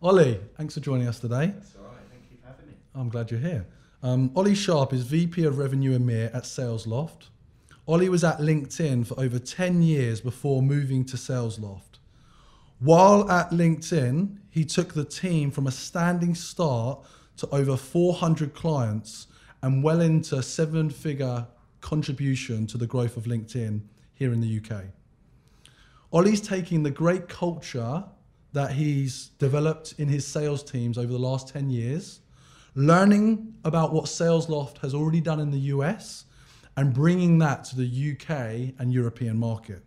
Ollie, thanks for joining us today. That's all right. Thank you for having me. I'm glad you're here. Um, Ollie Sharpe is VP of Revenue and EMEA at SalesLoft. Ollie was at LinkedIn for over 10 years before moving to SalesLoft. While at LinkedIn, he took the team from a standing start to over 400 clients and well into seven figure contribution to the growth of LinkedIn here in the UK. Ollie's taking the great culture that he's developed in his sales teams over the last 10 years, learning about what SalesLoft has already done in the US, and bringing that to the UK and European market.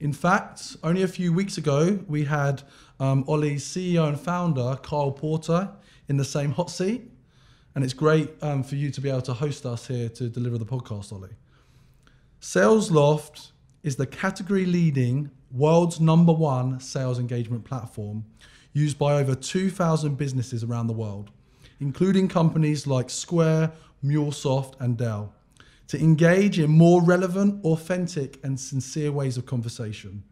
In fact, only a few weeks ago, we had um, Ollie's CEO and founder, Kyle Porter, in the same hot seat. And it's great um, for you to be able to host us here to deliver the podcast, Ollie. SalesLoft is the category leading world's number one sales engagement platform used by over 2,000 businesses around the world, including companies like Square, MuleSoft, and Dell, to engage in more relevant, authentic, and sincere ways of conversation.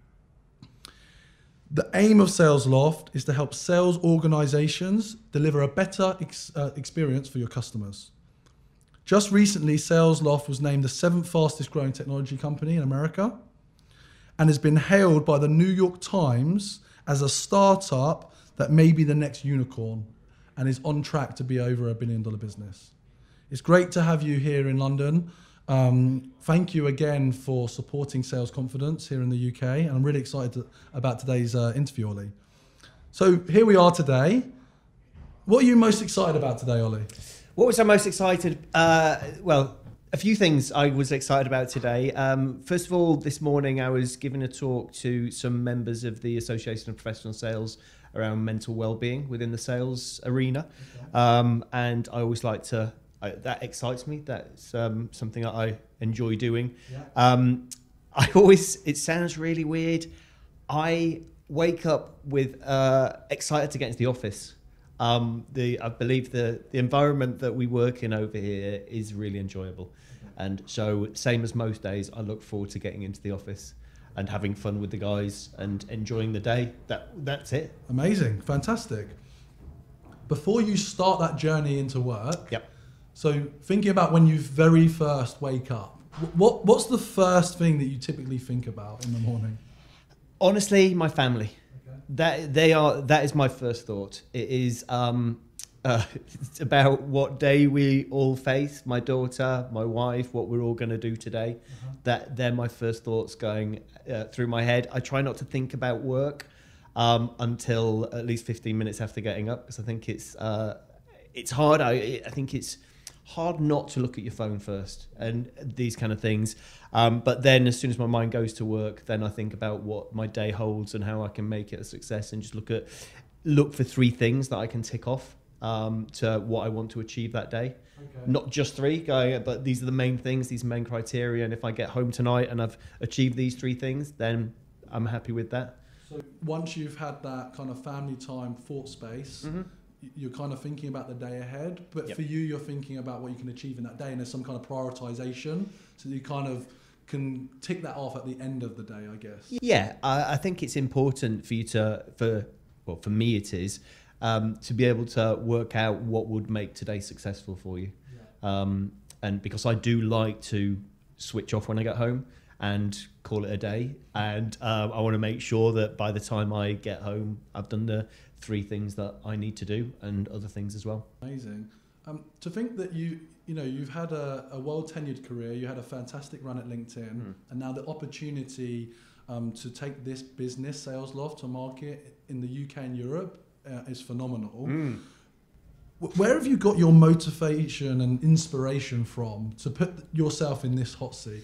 The aim of SalesLoft is to help sales organizations deliver a better ex- uh, experience for your customers. Just recently, SalesLoft was named the seventh fastest growing technology company in America and has been hailed by the New York Times as a startup that may be the next unicorn and is on track to be over a billion dollar business. It's great to have you here in London. Um, thank you again for supporting sales confidence here in the UK, and I'm really excited to, about today's uh, interview, Ollie. So here we are today. What are you most excited about today, Ollie? What was I most excited? Uh, well, a few things I was excited about today. Um, first of all, this morning I was giving a talk to some members of the Association of Professional Sales around mental well-being within the sales arena, um, and I always like to. I, that excites me. That's um, something that I enjoy doing. Yeah. Um, I always. It sounds really weird. I wake up with uh, excited to get into the office. Um, the I believe the the environment that we work in over here is really enjoyable, and so same as most days, I look forward to getting into the office and having fun with the guys and enjoying the day. That that's it. Amazing, fantastic. Before you start that journey into work, Yep. so thinking about when you very first wake up, what what's the first thing that you typically think about in the morning? Honestly, my family. That they are. That is my first thought. It is um, uh, it's about what day we all face. My daughter, my wife, what we're all going to do today. That they're my first thoughts going uh, through my head. I try not to think about work um, until at least fifteen minutes after getting up because I think it's uh, it's hard. I I think it's hard not to look at your phone first and these kind of things. Um, but then as soon as my mind goes to work, then I think about what my day holds and how I can make it a success and just look at look for three things that I can tick off um, to what I want to achieve that day. Okay. Not just three, going, but these are the main things, these main criteria. And if I get home tonight and I've achieved these three things, then I'm happy with that. So once you've had that kind of family time thought space, Mm-hmm. You're kind of thinking about the day ahead. But Yep. for you, you're thinking about what you can achieve in that day, and there's some kind of prioritization, so that you kind of can tick that off at the end of the day, I guess. Yeah, I, I think it's important for you to, for well, for me it is, um, to be able to work out what would make today successful for you. Um, and because I do like to switch off when I get home and call it a day, and um, I want to make sure that by the time I get home, I've done the three things that I need to do and other things as well. Amazing. Um, to think that you, you know, you've had a, a well tenured career, you had a fantastic run at LinkedIn, Mhm. and now the opportunity um, to take this business SalesLoft to market in the UK and Europe uh, is phenomenal. Wh- Where have you got your motivation and inspiration from to put yourself in this hot seat?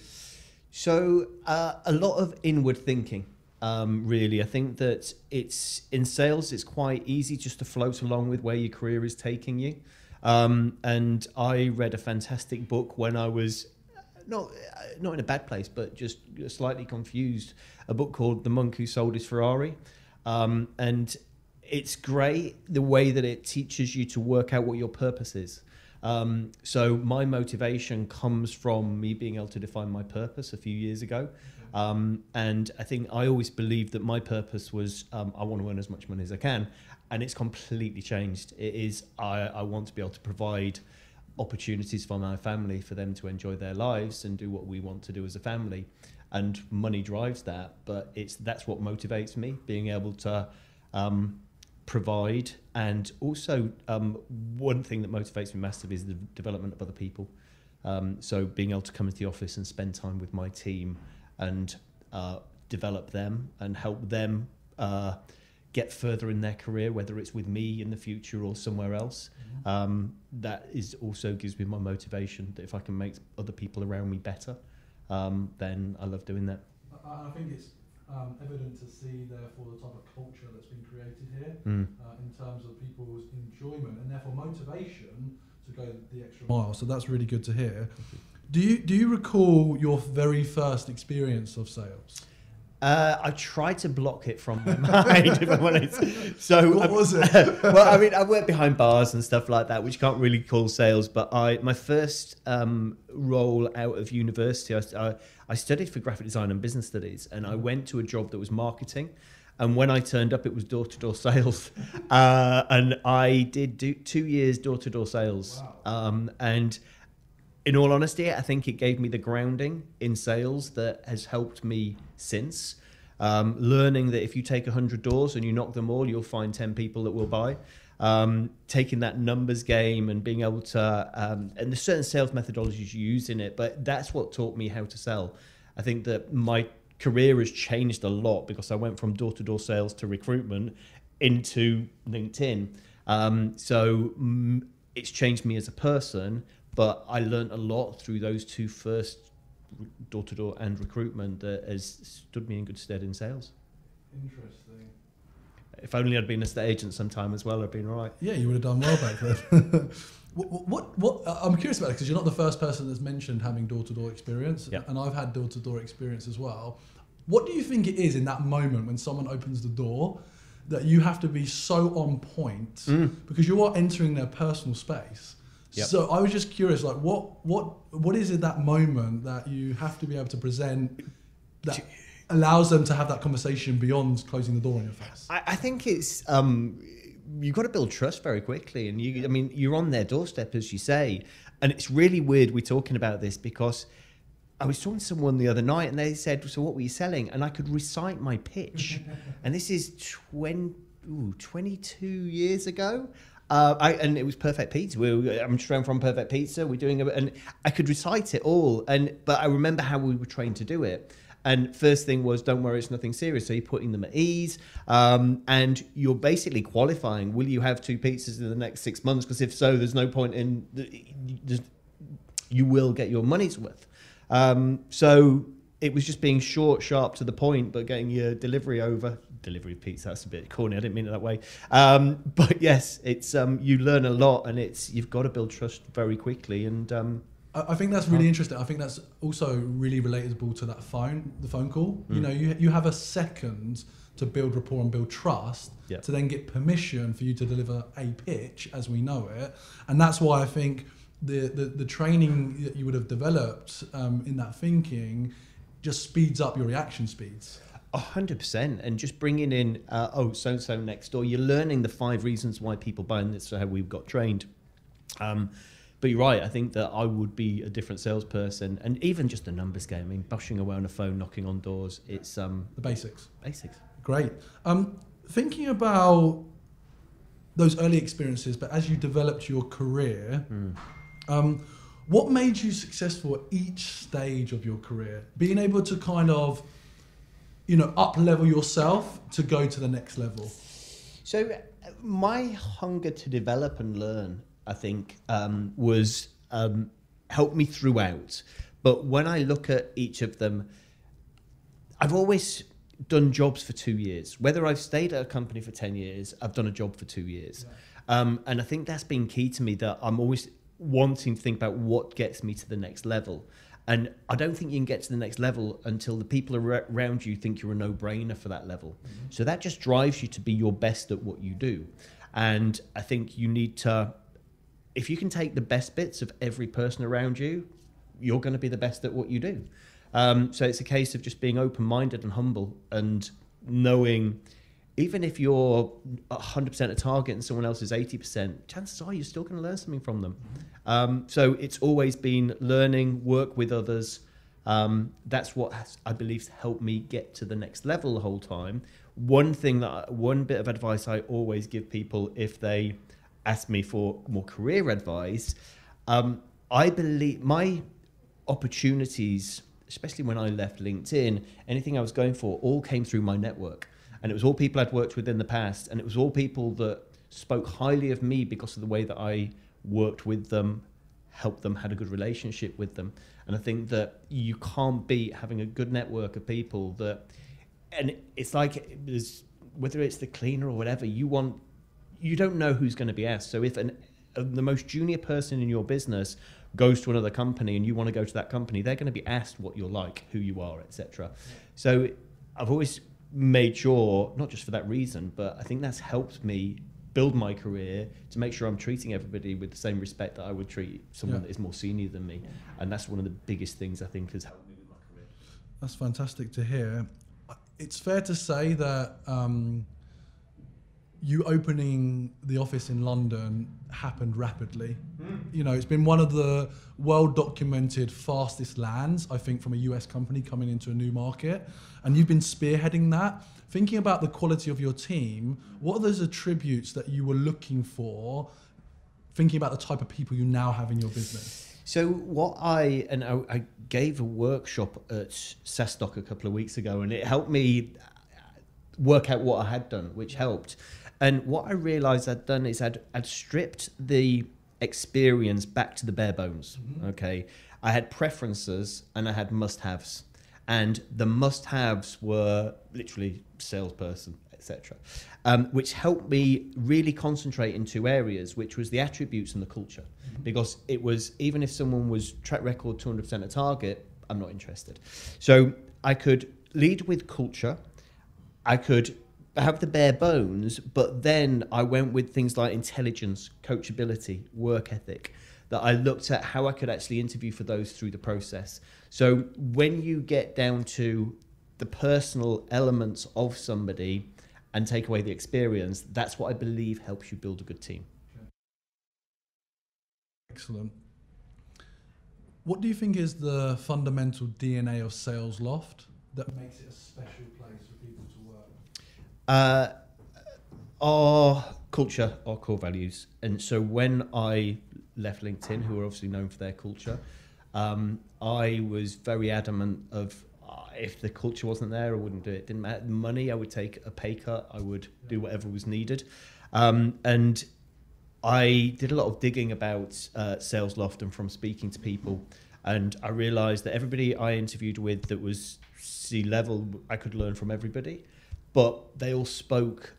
So uh, a lot of inward thinking, um, really. I think that it's in sales. It's quite easy just to float along with where your career is taking you. Um, and I read a fantastic book when I was not not in a bad place, but just slightly confused. A book called The Monk Who Sold His Ferrari, um, and it's great the way that it teaches you to work out what your purpose is. Um, so my motivation comes from me being able to define my purpose a few years ago, Um, and I think I always believed that my purpose was um, I want to earn as much money as I can, and it's completely changed. It is I, I want to be able to provide opportunities for my family for them to enjoy their lives and do what we want to do as a family. And money drives that but it's that's what motivates me being able to um, provide. And also um, one thing that motivates me massively is the development of other people. Um, so being able to come into the office and spend time with my team and uh, develop them and help them uh, get further in their career, whether it's with me in the future or somewhere else. Mm-hmm. Um, that is also gives me my motivation that if I can make other people around me better, um, then I love doing that. I, I think it's um, evident to see, therefore, the type of culture that's been created here mm. uh, in terms of people's enjoyment and therefore motivation to go the extra mile. So that's really good to hear. Do you do you recall your very first experience of sales? Uh, I tried to block it from my mind, if I'm honest. So, what was it? well, I mean, I worked behind bars and stuff like that, which can't really call sales. But I, my first um, role out of university, I, I, I, studied for graphic design and business studies, and I went to a job that was marketing. And when I turned up, it was door to door sales, uh, and I did do two years door to door sales. Wow. Um, and in all honesty, I think it gave me the grounding in sales that has helped me since. Um, learning that if you take 100 doors and you knock them all, you'll find 10 people that will buy. Um, taking that numbers game and being able to, um, and there's certain sales methodologies you use in it, but that's what taught me how to sell. I think that my career has changed a lot because I went from door to door sales to recruitment into LinkedIn. Um, so mm, it's changed me as a person, but I learned a lot through those two first door to door and recruitment that has stood me in good stead in sales. Interesting. If only I'd been a estate agent sometime as well, I'd been all right. Yeah, you would have done well back then. what, what, what, uh, I'm curious about it because you're not the first person that's mentioned having door to door experience, yep. and I've had door to door experience as well. What do you think it is in that moment when someone opens the door that you have to be so on point mm. because you are entering their personal space? Yep. So I was just curious, like, what what what is it that moment that you have to be able to present that allows them to have that conversation beyond closing the door on your face? I, I think it's um, you've got to build trust very quickly, and you, I mean, you're on their doorstep, as you say, and it's really weird we're talking about this because. I was talking to someone the other night and they said, So, what were you selling? And I could recite my pitch. and this is 20, ooh, 22 years ago. Uh, I, and it was Perfect Pizza. We were, I'm trained from Perfect Pizza. We're doing it, and I could recite it all. And but I remember how we were trained to do it. And first thing was, don't worry, it's nothing serious. So you're putting them at ease, um, and you're basically qualifying. Will you have two pizzas in the next six months? Because if so, there's no point in. You will get your money's worth. Um, so it was just being short, sharp, to the point, but getting your delivery over delivery of pizza. That's a bit corny. I didn't mean it that way. Um, but yes, it's um, you learn a lot, and it's you've got to build trust very quickly. And um, I, think that's really interesting. I think that's also really relatable to that phone, the phone call. Mm. You know, you you have a second to build rapport and build trust to then get permission for you to deliver a pitch as we know it, and that's why I think. The, the, the training that you would have developed um, in that thinking just speeds up your reaction speeds hundred percent, and just bringing in uh, oh so so next door. You're learning the five reasons why people buy, and that's how we've got trained. Um, but you're right. I think that I would be a different salesperson, and even just a numbers game. I mean, bushing away on a phone, knocking on doors. It's um, the basics. Basics. Great. Um, thinking about those early experiences, but as you developed your career, mm. um, what made you successful at each stage of your career? Being able to kind of you know, up level yourself to go to the next level? So, my hunger to develop and learn, I think, um, was um, helped me throughout. But when I look at each of them, I've always done jobs for two years. Whether I've stayed at a company for 10 years, I've done a job for two years. Yeah. Um, and I think that's been key to me that I'm always wanting to think about what gets me to the next level. And I don't think you can get to the next level until the people around you think you're a no brainer for that level. Mm-hmm. So that just drives you to be your best at what you do. And I think you need to, if you can take the best bits of every person around you, you're going to be the best at what you do. Um, so it's a case of just being open minded and humble and knowing even if you're 100% a target and someone else is 80%, chances are you're still going to learn something from them. Um, so it's always been learning, work with others. Um, that's what has, I believe helped me get to the next level the whole time. One thing that, one bit of advice I always give people if they ask me for more career advice, um, I believe my opportunities, especially when I left LinkedIn, anything I was going for, all came through my network and it was all people I'd worked with in the past, and it was all people that spoke highly of me because of the way that I worked with them, helped them, had a good relationship with them. And I think that you can't beat having a good network of people that, and it's like it was, whether it's the cleaner or whatever, you want, you don't know who's going to be asked. So if an, uh, the most junior person in your business goes to another company and you want to go to that company, they're going to be asked what you're like, who you are, etc. So I've always made sure, not just for that reason, but I think that's helped me build my career to make sure I'm treating everybody with the same respect that I would treat someone yeah. that is more senior than me. And that's one of the biggest things I think has helped me with my career. That's fantastic to hear. It's fair to say that um, you opening the office in London happened rapidly. Mm. You know, it's been one of the well documented fastest lands, I think, from a US company coming into a new market. And you've been spearheading that. Thinking about the quality of your team, what are those attributes that you were looking for, thinking about the type of people you now have in your business? So what I and I, I gave a workshop at SaaStock a couple of weeks ago, and it helped me work out what I had done, which helped. And what I realized I'd done is I'd, I'd stripped the experience back to the bare bones. Mm-hmm. Okay. I had preferences and I had must haves. And the must haves were literally salesperson, etc., um, which helped me really concentrate in two areas, which was the attributes and the culture. Mm-hmm. Because it was, even if someone was track record 200% a target, I'm not interested. So I could lead with culture. I could have the bare bones, but then I went with things like intelligence, coachability, work ethic, that I looked at how I could actually interview for those through the process. So when you get down to the personal elements of somebody and take away the experience, that's what I believe helps you build a good team. Excellent. What do you think is the fundamental DNA of Salesloft that makes it a special place for people uh, our culture, our core values. And so when I left LinkedIn, who are obviously known for their culture, um, I was very adamant of uh, if the culture wasn't there, I wouldn't do it. Didn't matter money. I would take a pay cut. I would do whatever was needed. Um, and I did a lot of digging about uh, Salesloft and from speaking to people, and I realised that everybody I interviewed with that was C level, I could learn from everybody but they all spoke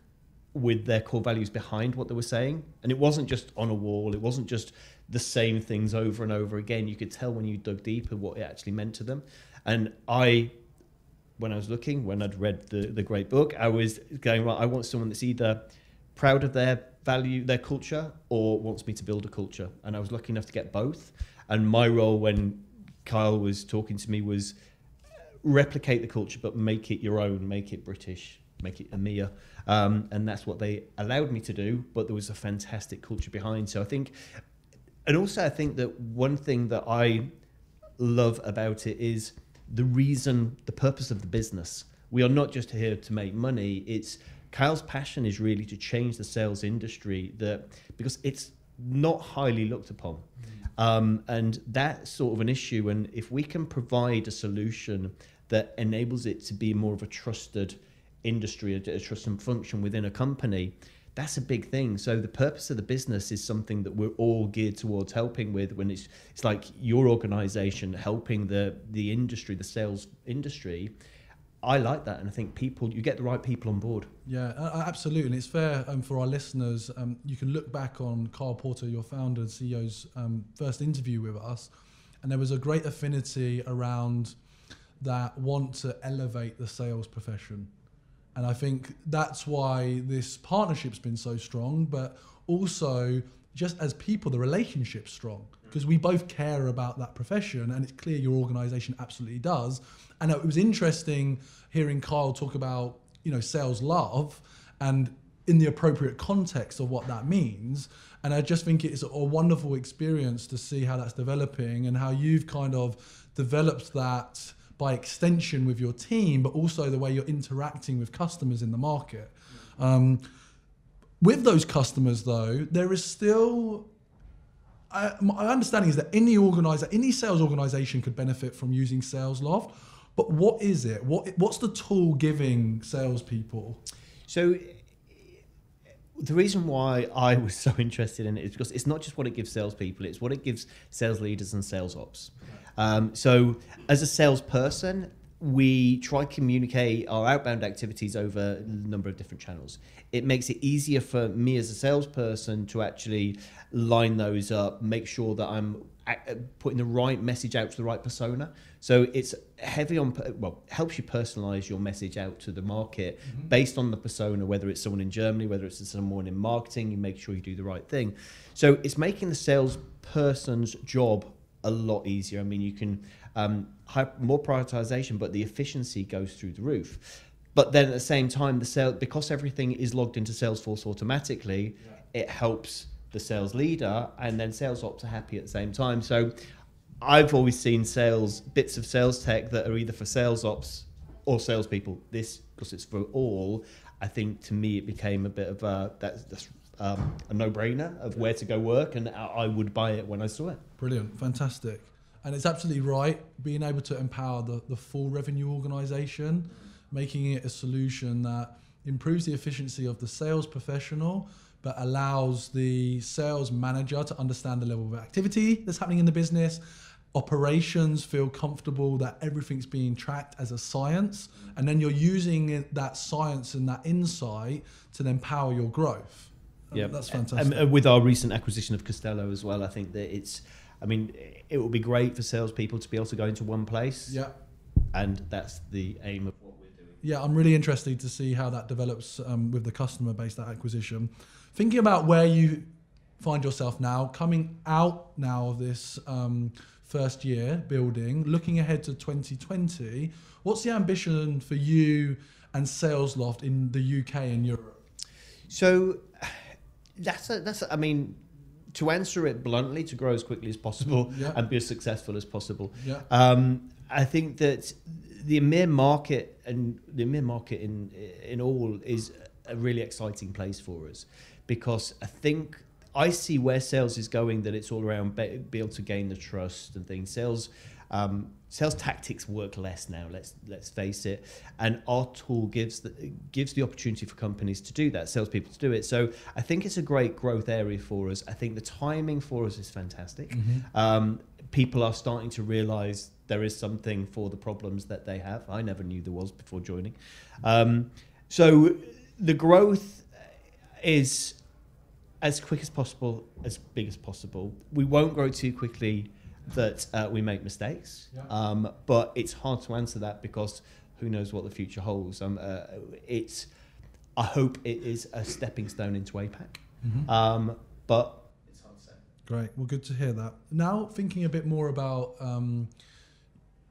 with their core values behind what they were saying. And it wasn't just on a wall, it wasn't just the same things over and over again. You could tell when you dug deeper what it actually meant to them. And I, when I was looking, when I'd read the, the great book, I was going, right, I want someone that's either proud of their value, their culture, or wants me to build a culture. And I was lucky enough to get both. And my role when Kyle was talking to me was uh, replicate the culture, but make it your own, make it British, make it EMEA. Um, and that's what they allowed me to do, but there was a fantastic culture behind. So I think, and also I think that one thing that I love about it is the reason, the purpose of the business. We are not just here to make money. It's Kyle's passion is really to change the sales industry that because it's not highly looked upon. Um, and that's sort of an issue. And if we can provide a solution that enables it to be more of a trusted industry, a, a trust and function within a company, that's a big thing. So the purpose of the business is something that we're all geared towards helping with. When it's it's like your organization helping the the industry, the sales industry. I like that, and I think people you get the right people on board. Yeah, uh, absolutely, and it's fair um, for our listeners. Um, you can look back on Kyle Porter, your founder and CEO's um, first interview with us, and there was a great affinity around that want to elevate the sales profession and I think that's why this partnership's been so strong, but also just as people, the relationship's strong mm. because we both care about that profession, and it's clear your organisation absolutely does. And it was interesting hearing Kyle talk about you know sales love and in the appropriate context of what that means. And I just think it's a wonderful experience to see how that's developing and how you've kind of developed that by extension with your team, but also the way you're interacting with customers in the market. Um, with those customers, though, there is still. I, my understanding is that any organizer, any sales organization could benefit from using SalesLoft. But what is it? What what's the tool giving salespeople? So the reason why I was so interested in it is because it's not just what it gives salespeople; it's what it gives sales leaders and sales ops. Um, so, as a salesperson, we try to communicate our outbound activities over a number of different channels. It makes it easier for me as a salesperson to actually line those up, make sure that I'm putting the right message out to the right persona. So it's heavy on well helps you personalize your message out to the market mm-hmm. based on the persona, whether it's someone in Germany, whether it's someone in marketing. You make sure you do the right thing. So it's making the salesperson's job a lot easier. I mean, you can um, more prioritization, but the efficiency goes through the roof. But then at the same time, the sale because everything is logged into Salesforce automatically, yeah. it helps the sales leader, and then sales ops are happy at the same time. So I've always seen sales bits of sales tech that are either for sales ops or salespeople. This because it's for all. I think to me it became a bit of a that's, um, a no-brainer of where to go work, and I would buy it when I saw it. Brilliant, fantastic, and it's absolutely right. Being able to empower the, the full revenue organisation, making it a solution that improves the efficiency of the sales professional, but allows the sales manager to understand the level of activity that's happening in the business. Operations feel comfortable that everything's being tracked as a science, and then you're using that science and that insight to then power your growth. Yeah, that's fantastic. And with our recent acquisition of Costello as well, I think that it's. I mean, it would be great for salespeople to be able to go into one place. Yeah. And that's the aim of what we're doing. Yeah, I'm really interested to see how that develops um, with the customer base, that acquisition thinking about where you find yourself now, coming out now of this um, first year building, looking ahead to 2020, what's the ambition for you and SalesLoft in the UK and Europe? So that's a, that's a, I mean to answer it bluntly, to grow as quickly as possible yeah. and be as successful as possible. Yeah. Um, I think that the EMEA market and the EMEA market in in all is a really exciting place for us because I think I see where sales is going that it's all around be, be able to gain the trust and things. Sales um, sales tactics work less now. Let's let's face it, and our tool gives the gives the opportunity for companies to do that, salespeople to do it. So I think it's a great growth area for us. I think the timing for us is fantastic. Mm-hmm. Um, people are starting to realise there is something for the problems that they have. I never knew there was before joining. Um, so the growth is as quick as possible, as big as possible. We won't grow too quickly that uh, we make mistakes, yeah. um, but it's hard to answer that because who knows what the future holds. Um, uh, it's, I hope it is a stepping stone into APAC, mm-hmm. um, but it's hard to say. Great. Well, good to hear that. Now, thinking a bit more about um,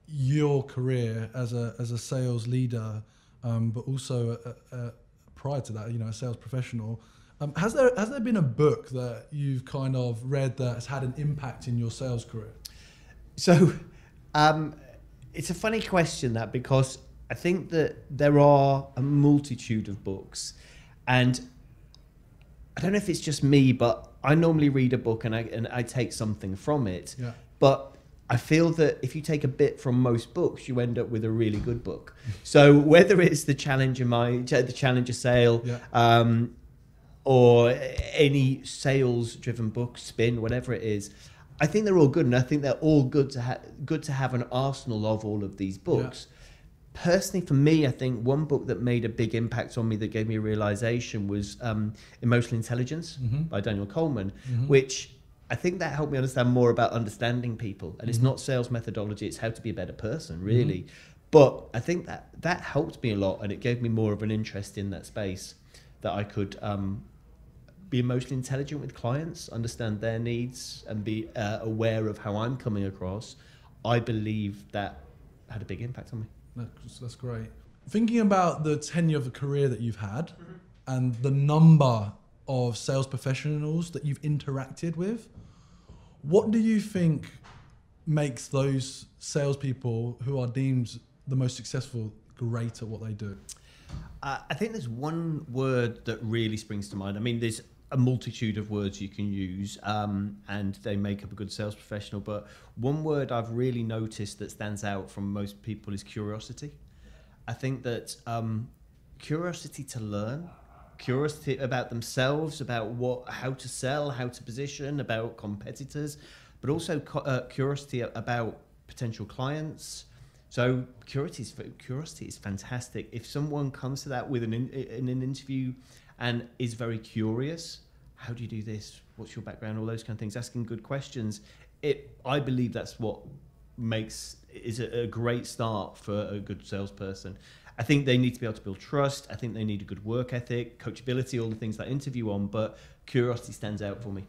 your career as a as a sales leader, um, but also a, a, prior to that, you know, a sales professional. Um, has there has there been a book that you've kind of read that has had an impact in your sales career? So, um, it's a funny question that because I think that there are a multitude of books, and I don't know if it's just me, but I normally read a book and I and I take something from it. Yeah. But I feel that if you take a bit from most books, you end up with a really good book. So whether it's the Challenger my the Challenger Sale, yeah. um, or any sales-driven book, Spin, whatever it is, I think they're all good, and I think they're all good to have good to have an arsenal of all of these books. Yeah. Personally, for me, I think one book that made a big impact on me that gave me a realization was um, Emotional Intelligence mm-hmm. by Daniel Goleman, mm-hmm. which I think that helped me understand more about understanding people. And mm-hmm. it's not sales methodology, it's how to be a better person, mm-hmm. really. Mm-hmm. But I think that that helped me a lot and it gave me more of an interest in that space that I could um, be emotionally intelligent with clients, understand their needs, and be uh, aware of how I'm coming across, I believe that had a big impact on me. That's, that's great. Thinking about the tenure of the career that you've had and the number of sales professionals that you've interacted with, what do you think makes those salespeople who are deemed the most successful great at what they do? Uh, I think there's one word that really springs to mind. I mean, there's a multitude of words you can use, um, and they make up a good sales professional. But one word I've really noticed that stands out from most people is curiosity. I think that um, curiosity to learn, curiosity about themselves, about what, how to sell, how to position, about competitors, but also co- uh, curiosity about potential clients. So curiosity is, curiosity is fantastic. If someone comes to that with an in, in an interview and is very curious, how do you do this? What's your background? All those kind of things. Asking good questions. It, I believe that's what makes is a, a great start for a good salesperson. I think they need to be able to build trust. I think they need a good work ethic, coachability, all the things that I interview on. But curiosity stands out for me.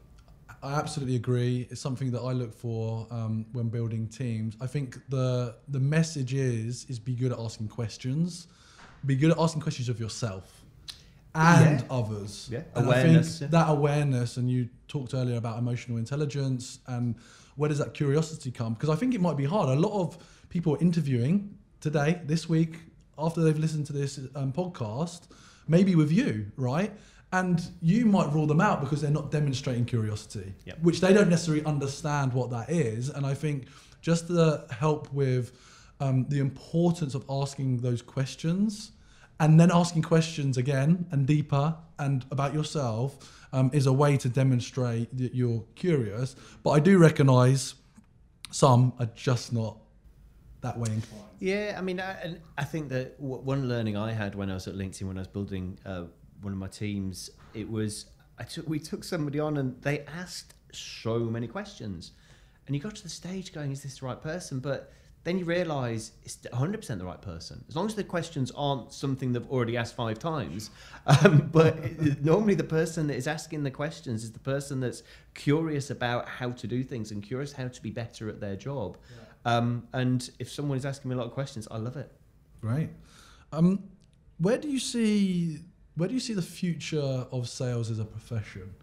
I absolutely agree. It's something that I look for um, when building teams. I think the the message is is be good at asking questions, be good at asking questions of yourself and Yeah. others. Yeah. And Awareness, yeah. that awareness, and you talked earlier about emotional intelligence and where does that curiosity come? Because I think it might be hard. A lot of people are interviewing today, this week, after they've listened to this um, podcast, maybe with you, right? And you might rule them out because they're not demonstrating curiosity, Yep. which they don't necessarily understand what that is. And I think just to help with um, the importance of asking those questions and then asking questions again and deeper and about yourself um, is a way to demonstrate that you're curious. But I do recognize some are just not that way inclined. Yeah, I mean, I, and I think that w- one learning I had when I was at LinkedIn, when I was building uh, one of my teams, it was I took we took somebody on and they asked so many questions, and you got to the stage going, "Is this the right person?" But then you realise it's 100% the right person, as long as the questions aren't something they've already asked five times. Um, but it- normally, the person that is asking the questions is the person that's curious about how to do things and curious how to be better at their job. Um, and if someone is asking me a lot of questions, I love it. Right. Um, where do you see where do you see the future of sales as a profession?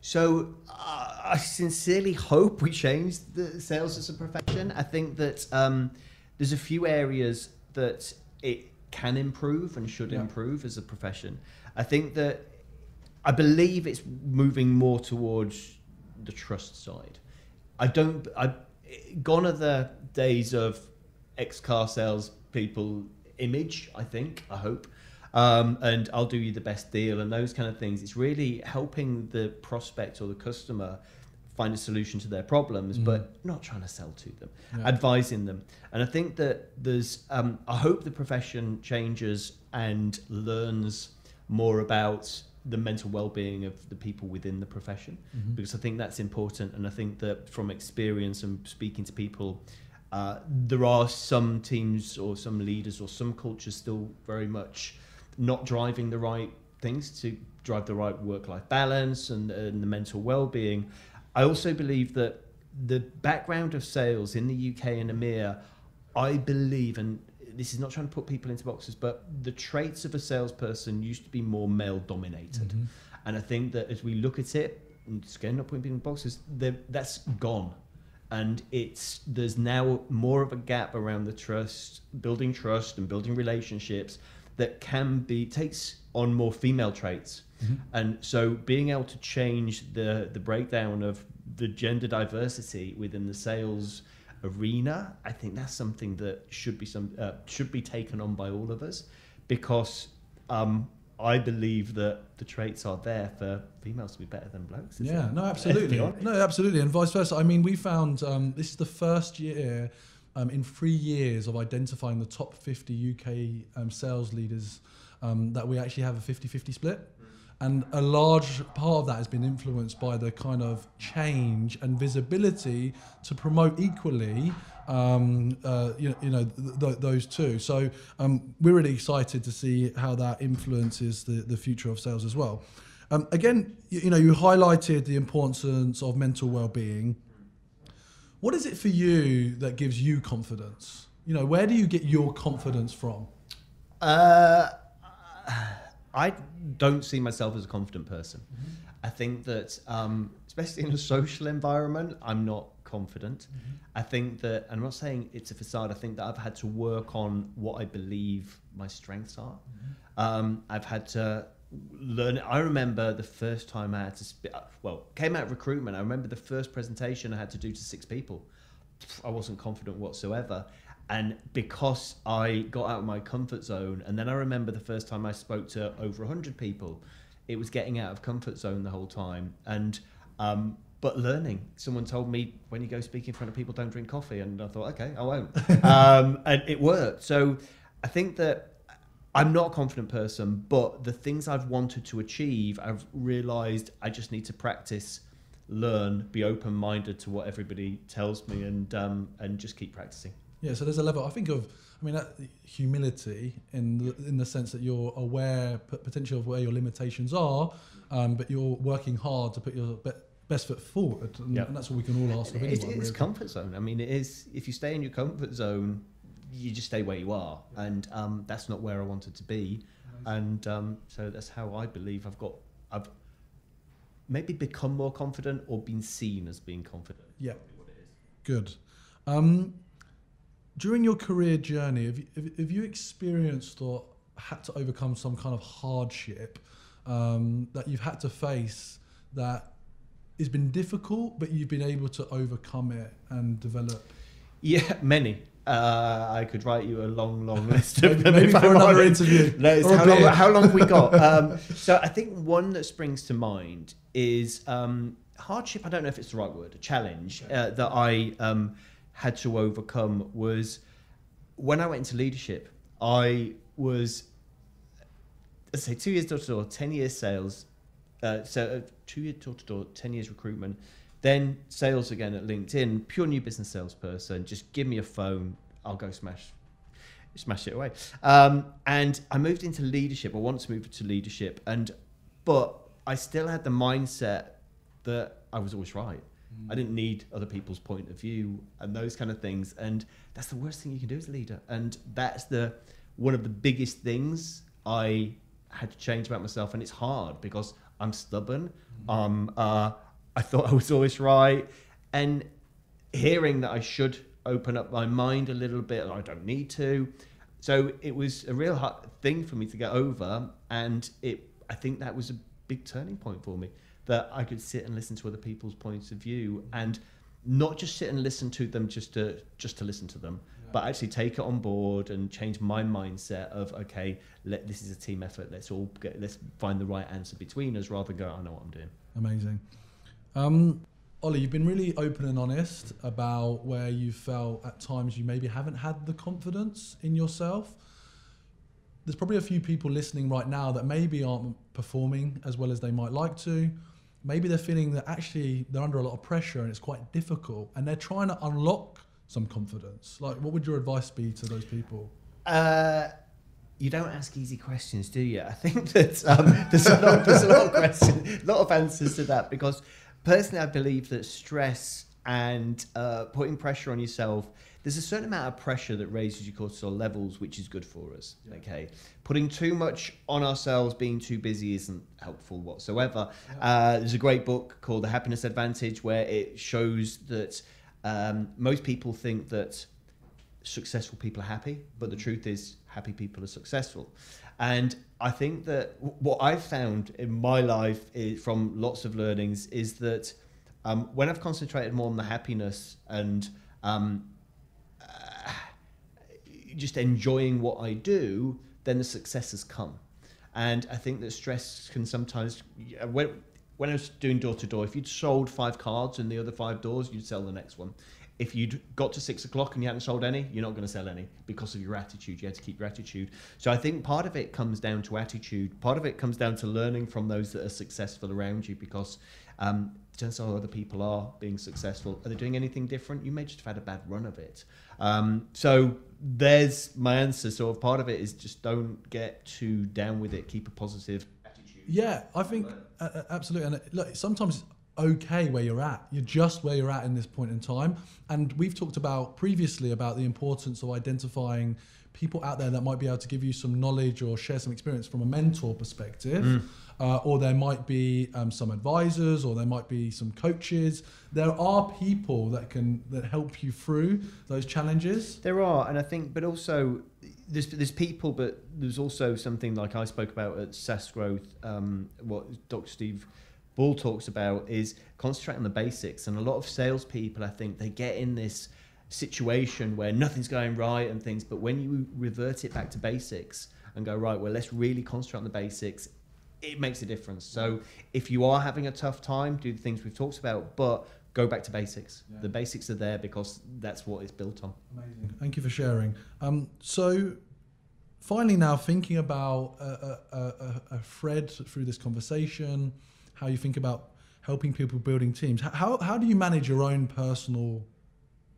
So uh, I sincerely hope we change the sales as a profession. I think that um, there's a few areas that it can improve and should Yeah. improve as a profession. I think that I believe it's moving more towards the trust side. I don't. I gone are the days of ex car sales people image. I think. I hope. Um, and I'll do you the best deal and those kind of things. It's really helping the prospect or the customer find a solution to their problems, but not trying to sell to them, Yeah. advising them. And I think that there's, um, I hope the profession changes and learns more about the mental well-being of the people within the profession Mm-hmm. because I think that's important. And I think that from experience and speaking to people, uh, there are some teams or some leaders or some cultures still very much not driving the right things to drive the right work-life balance and, and the mental well-being. I also believe that the background of sales in the UK and EMEA, I believe, and this is not trying to put people into boxes, but the traits of a salesperson used to be more male dominated. Mm-hmm. And I think that as we look at it, and again, not putting people in boxes, that's gone. And it's there's now more of a gap around the trust, building trust and building relationships that can be takes on more female traits. Mm-hmm. And so being able to change the the breakdown of the gender diversity within the sales arena, I think that's something that should be some uh, should be taken on by all of us because um, I believe that the traits are there for females to be better than blokes. Yeah, a- no, absolutely. No, absolutely. And vice versa. I mean, we found um, this is the first year um, in three years of identifying the top 50 UK um, sales leaders um, that we actually have a 50 50 split. And a large part of that has been influenced by the kind of change and visibility to promote equally, um, uh, you know, you know th- th- those two. So um, we're really excited to see how that influences the, the future of sales as well. Um, again, you, you know, you highlighted the importance of mental well-being. What is it for you that gives you confidence? You know, where do you get your confidence from? Uh, I don't see myself as a confident person. I think that, um, especially in a social environment, I'm not confident. I think that, and I'm not saying it's a facade. I think that I've had to work on what I believe my strengths are. Um, I've had to learn. I remember the first time I had to speak. Well, came out of recruitment. I remember the first presentation I had to do to six people. I wasn't confident whatsoever. And because I got out of my comfort zone, and then I remember the first time I spoke to over 100 people, it was getting out of comfort zone the whole time. And, um, but learning. Someone told me when you go speak in front of people, don't drink coffee. And I thought, okay, I won't. um, and it worked. So I think that I'm not a confident person, but the things I've wanted to achieve, I've realized I just need to practice, learn, be open minded to what everybody tells me, and, um, and just keep practicing. Yeah, so there's a level. I think of, I mean, that humility in the, in the sense that you're aware potentially of where your limitations are, um, but you're working hard to put your be- best foot forward, and, Yep. and that's what we can all ask of anyone. It's, it's really. comfort zone. I mean, it is. If you stay in your comfort zone, you just stay where you are, and um, that's not where I wanted to be. And um, so that's how I believe I've got. I've maybe become more confident or been seen as being confident. Yeah. What it is. Good. Um, during your career journey, have you, have, you experienced or had to overcome some kind of hardship um, that you've had to face that has been difficult, but you've been able to overcome it and develop? Yeah, many. Uh, I could write you a long, long list Maybe, of them. maybe for another honest. interview. No, it's how, long, how long have we got? Um, so I think one that springs to mind is um, hardship. I don't know if it's the right word. A challenge uh, that I um, had to overcome was when I went into leadership. I was, let's say, two years door to door, ten years sales. Uh, so uh, two years door to door, ten years recruitment. Then sales again at LinkedIn, pure new business salesperson. Just give me a phone, I'll go smash smash it away. Um, and I moved into leadership. I wanted to move to leadership, and but I still had the mindset that I was always right. I didn't need other people's point of view and those kind of things. And that's the worst thing you can do as a leader. And that's the one of the biggest things I had to change about myself. And it's hard because I'm stubborn. Um, uh, I thought I was always right, and hearing that I should open up my mind a little bit, I don't need to. So it was a real hard thing for me to get over, and it. I think that was a big turning point for me that I could sit and listen to other people's points of view, and not just sit and listen to them just to just to listen to them, but actually take it on board and change my mindset of okay, let this is a team effort. Let's all get let's find the right answer between us rather than go, I know what I'm doing. Amazing. Um, Ollie, you've been really open and honest about where you felt at times you maybe haven't had the confidence in yourself. There's probably a few people listening right now that maybe aren't performing as well as they might like to. Maybe they're feeling that actually they're under a lot of pressure and it's quite difficult and they're trying to unlock some confidence. Like, what would your advice be to those people? Uh, you don't ask easy questions, do you? I think that um, there's, a lot, there's a lot of questions, a lot of answers to that because personally, I believe that stress and uh, putting pressure on yourself, there's a certain amount of pressure that raises your cortisol levels, which is good for us. Okay, putting too much on ourselves, being too busy, isn't helpful whatsoever. Uh, there's a great book called The Happiness Advantage where it shows that um, most people think that successful people are happy, but the truth is, happy people are successful. And I think that w- what I've found in my life is, from lots of learnings is that um, when I've concentrated more on the happiness and um, just enjoying what I do, then the successes come. And I think that stress can sometimes, when, when I was doing door to door, if you'd sold five cards in the other five doors, you'd sell the next one. If you'd got to six o'clock and you hadn't sold any, you're not going to sell any because of your attitude. You had to keep your attitude. So I think part of it comes down to attitude. Part of it comes down to learning from those that are successful around you because um, out other people are being successful. Are they doing anything different? You may just have had a bad run of it. Um, so there's my answer. So part of it is just don't get too down with it. Keep a positive attitude. Yeah, I think uh, absolutely. And uh, look, sometimes it's okay where you're at. You're just where you're at in this point in time. And we've talked about previously about the importance of identifying people out there that might be able to give you some knowledge or share some experience from a mentor perspective. Mm. Uh, or there might be um, some advisors, or there might be some coaches. There are people that can that help you through those challenges. There are, and I think, but also there's there's people, but there's also something like I spoke about at SaaS Growth. Um, what Dr. Steve Bull talks about is concentrate on the basics, and a lot of salespeople, I think, they get in this situation where nothing's going right and things, but when you revert it back to basics and go right, well, let's really concentrate on the basics it makes a difference. So if you are having a tough time, do the things we've talked about, but go back to basics. Yeah. The basics are there because that's what it's built on. Amazing. Thank you for sharing. Um, so finally, now thinking about a, a, a, a thread through this conversation, how you think about helping people building teams. How, how do you manage your own personal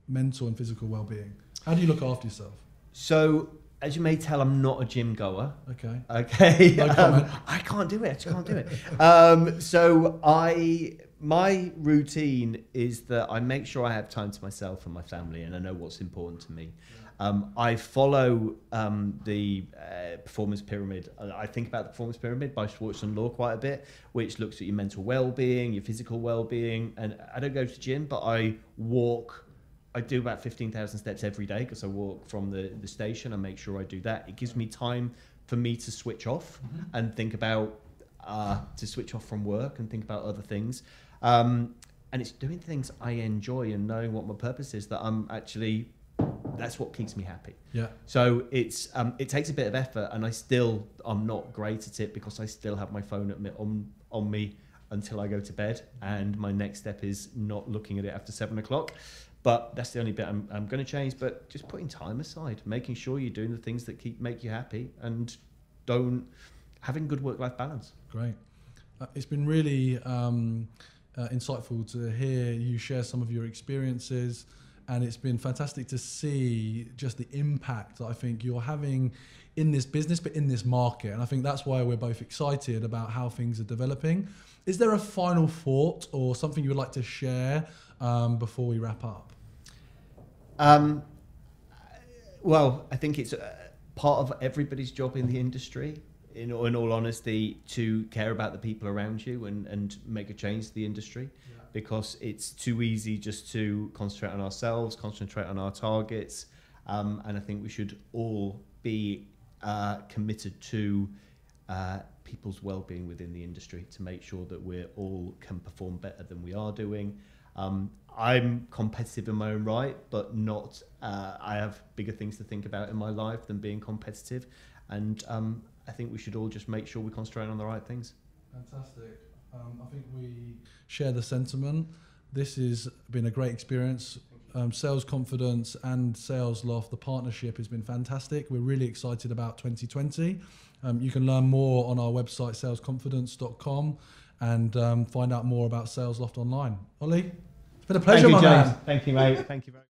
mental and physical well-being? How do you look after yourself? So as you may tell, I'm not a gym goer. Okay. Okay. No um, I can't do it. I can't do it. Um, so I, my routine is that I make sure I have time to myself and my family, and I know what's important to me. Um, I follow um, the uh, performance pyramid. I think about the performance pyramid by Schwartz and Loehr quite a bit, which looks at your mental well-being, your physical well-being, and I don't go to gym, but I walk I do about 15,000 steps every day because I walk from the, the station and make sure I do that. It gives me time for me to switch off mm-hmm. and think about, uh, to switch off from work and think about other things. Um, and it's doing things I enjoy and knowing what my purpose is that I'm actually, that's what keeps me happy. Yeah. So it's, um, it takes a bit of effort and I still, I'm not great at it because I still have my phone at me, on, on me until I go to bed. And my next step is not looking at it after seven o'clock. But that's the only bit I'm, I'm going to change. But just putting time aside, making sure you're doing the things that keep make you happy, and don't having good work life balance. Great. Uh, it's been really um, uh, insightful to hear you share some of your experiences, and it's been fantastic to see just the impact that I think you're having in this business, but in this market. And I think that's why we're both excited about how things are developing. Is there a final thought or something you would like to share um, before we wrap up? Um, well, I think it's uh, part of everybody's job in the industry, in, in all honesty, to care about the people around you and, and make a change to the industry. Yeah. Because it's too easy just to concentrate on ourselves, concentrate on our targets, um, and I think we should all be uh, committed to uh, people's well-being within the industry to make sure that we all can perform better than we are doing um, I'm competitive in my own right, but not. Uh, I have bigger things to think about in my life than being competitive, and um, I think we should all just make sure we concentrate on the right things. Fantastic. Um, I think we share the sentiment. This has been a great experience. Um, sales confidence and SalesLoft the partnership has been fantastic we're really excited about 2020 um, you can learn more on our website salesconfidence.com and um, find out more about SalesLoft online. Ollie, it's been a pleasure, Thank you, my James. man. Thank you, mate. Thank you very